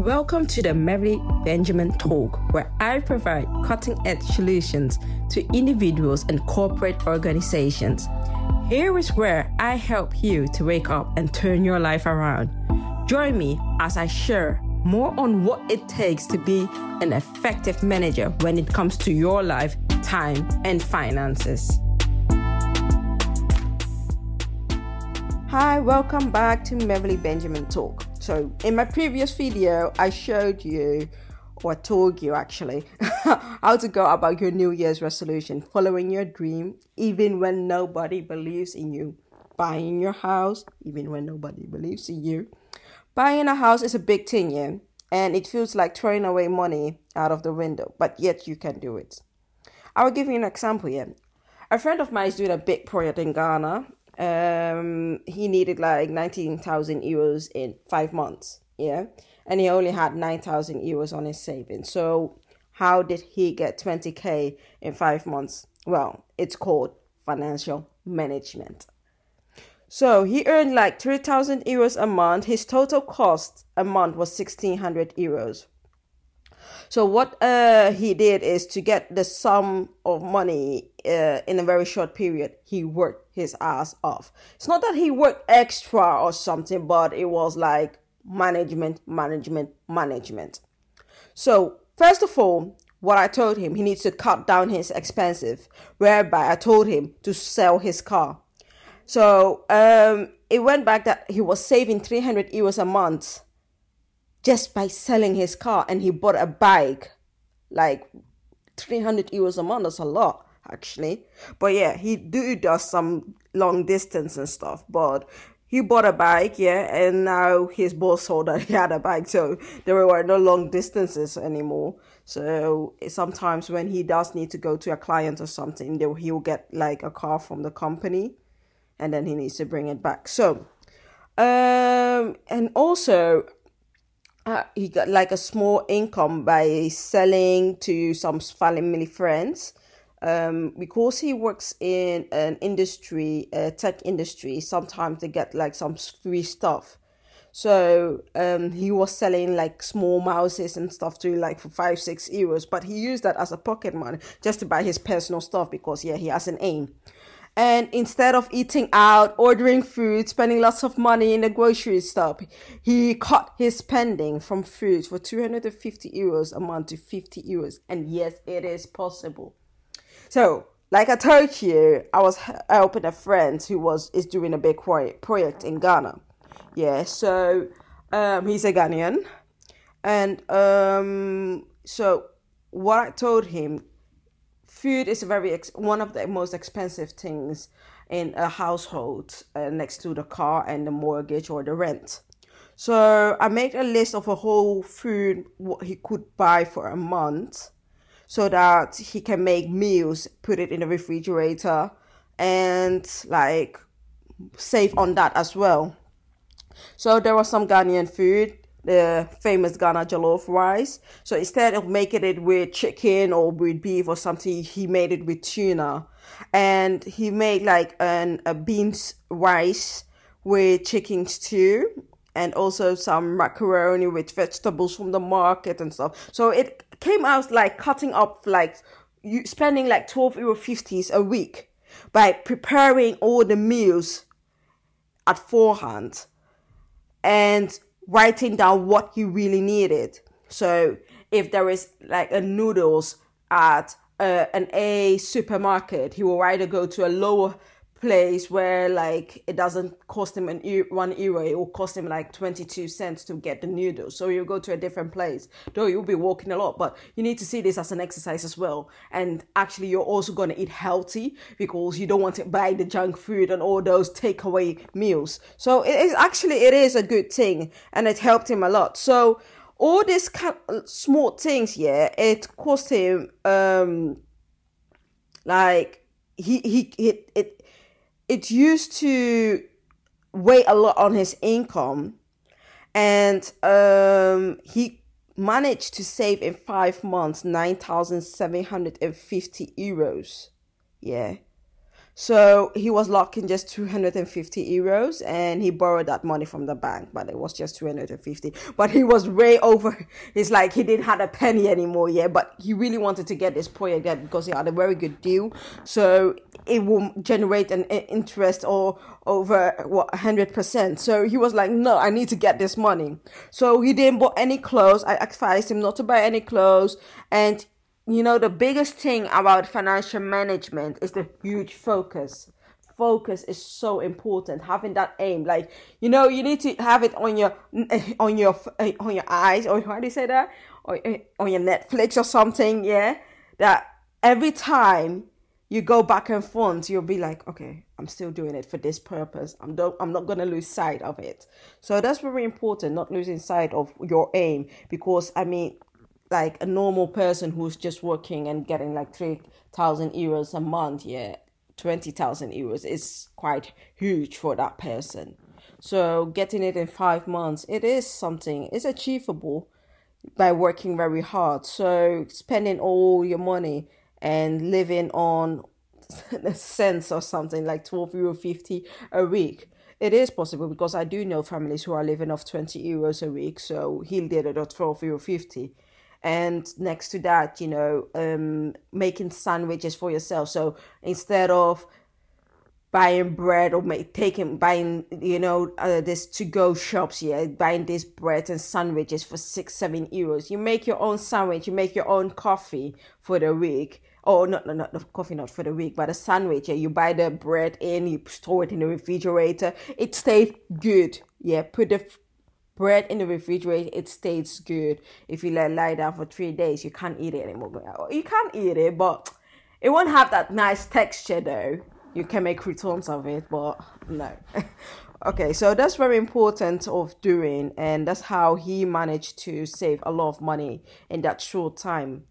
Welcome to the Mary Benjamin Talk, where I provide cutting edge solutions to individuals and corporate organizations. Here is where I help you to wake up and turn your life around. Join me as I share more on what it takes to be an effective manager when it comes to your life, time, and finances. Hi, welcome back to Beverly Benjamin Talk. So, in my previous video, I showed you, or told you actually, how to go about your New Year's resolution, following your dream, even when nobody believes in you, buying your house, even when nobody believes in you. Buying a house is a big thing, yeah, and it feels like throwing away money out of the window, but yet you can do it. I will give you an example here. A friend of mine is doing a big project in Ghana, um, he needed like 19,000 euros in five months. Yeah. And he only had 9,000 euros on his savings. So, how did he get 20k in five months? Well, it's called financial management. So, he earned like 3,000 euros a month. His total cost a month was 1,600 euros. So what uh, he did is to get the sum of money uh, in a very short period. He worked his ass off. It's not that he worked extra or something, but it was like management, management, management. So first of all, what I told him, he needs to cut down his expenses. Whereby I told him to sell his car. So um, it went back that he was saving 300 euros a month just by selling his car and he bought a bike like 300 euros a month that's a lot actually. But yeah he do does some long distance and stuff but he bought a bike yeah and now his boss saw that he had a bike so there were no long distances anymore. So sometimes when he does need to go to a client or something he'll get like a car from the company and then he needs to bring it back. So um and also uh, he got like a small income by selling to some family friends um, because he works in an industry, a tech industry, sometimes they get like some free stuff. So um, he was selling like small mouses and stuff to like for five, six euros, but he used that as a pocket money just to buy his personal stuff because yeah, he has an aim. And instead of eating out, ordering food, spending lots of money in the grocery store, he cut his spending from food for 250 euros a month to 50 euros. And yes, it is possible. So, like I told you, I was helping a friend who was is doing a big project in Ghana. Yeah, so um, he's a Ghanaian, and um, so what I told him food is very ex- one of the most expensive things in a household uh, next to the car and the mortgage or the rent. So I made a list of a whole food what he could buy for a month so that he can make meals, put it in the refrigerator and like save on that as well. So there was some Ghanaian food the famous Ghana jollof rice. So instead of making it with chicken or with beef or something, he made it with tuna. And he made like an a beans rice with chicken stew and also some macaroni with vegetables from the market and stuff. So it came out like cutting up like you spending like 12 euro 50s a week by preparing all the meals at forehand and writing down what he really needed. So if there is like a noodles at uh, an A supermarket, he will either go to a lower place where like it doesn't cost him an e- one euro it will cost him like 22 cents to get the noodles. So you go to a different place. Though you'll be walking a lot but you need to see this as an exercise as well. And actually you're also going to eat healthy because you don't want to buy the junk food and all those takeaway meals. So it is actually it is a good thing and it helped him a lot. So all these kind of small things yeah it cost him um like he he it, it it used to weigh a lot on his income and um, he managed to save in five months 9,750 euros. Yeah. So he was locking just 250 euros and he borrowed that money from the bank, but it was just 250. But he was way over. It's like he didn't have a penny anymore, yeah. But he really wanted to get this project because he had a very good deal. So it will generate an interest or over what 100%. So he was like, no, I need to get this money. So he didn't buy any clothes. I advised him not to buy any clothes and you know, the biggest thing about financial management is the huge focus. Focus is so important. Having that aim, like you know, you need to have it on your on your eh, on your eyes, or how do you say that, or eh, on your Netflix or something. Yeah, that every time you go back and forth, you'll be like, okay, I'm still doing it for this purpose. I'm don't, I'm not gonna lose sight of it. So that's very important, not losing sight of your aim, because I mean, like a normal person who's just working and getting like 3000 euros a month yeah 20000 euros is quite huge for that person. So getting it in five months it is something it's achievable by working very hard. So spending all your money and living on a cents or something like 12 euro 50 a week it is possible because i do know families who are living off 20 euros a week so he'll did it at 12 euro 50 and next to that you know um, making sandwiches for yourself. So instead of buying bread or make, taking buying you know uh, this to go shops yeah buying this bread and sandwiches for six seven euros you make your own sandwich you make your own coffee for the week. Oh not no, not the coffee not for the week but a sandwich yeah. You buy the bread in you store it in the refrigerator. It stays good yeah. Put the bread in the refrigerator it stays good. If you let it lie down for three days you can't eat it anymore. You can't eat it but it won't have that nice texture though. You can make croutons of it but no. Okay so that's very important of doing and that's how he managed to save a lot of money in that short time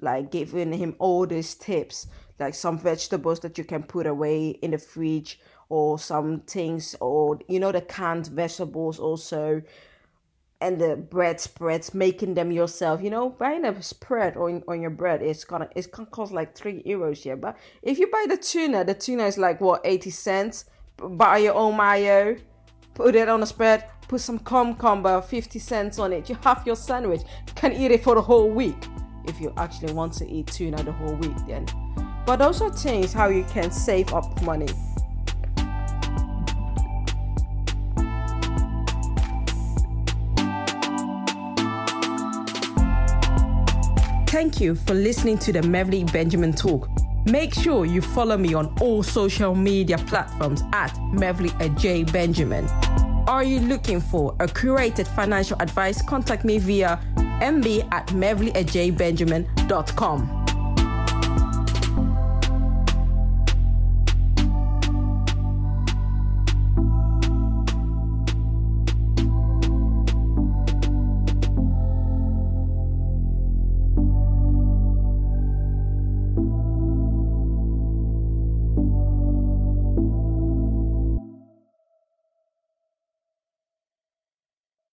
like giving him all these tips like some vegetables that you can put away in the fridge or some things or you know the canned vegetables also and the bread spreads making them yourself you know buying a spread on, on your bread it's gonna it's gonna cost like three euros here but if you buy the tuna the tuna is like what 80 cents? Buy your own mayo put it on a spread put some cucumber 50 cents on it you have your sandwich you can eat it for the whole week if you actually want to eat tuna the whole week then. But also things how you can save up money Thank you for listening to the Mevly Benjamin Talk. Make sure you follow me on all social media platforms at Mevly J Benjamin. Are you looking for a curated financial advice? Contact me via mb at mevlyajbenjamin.com.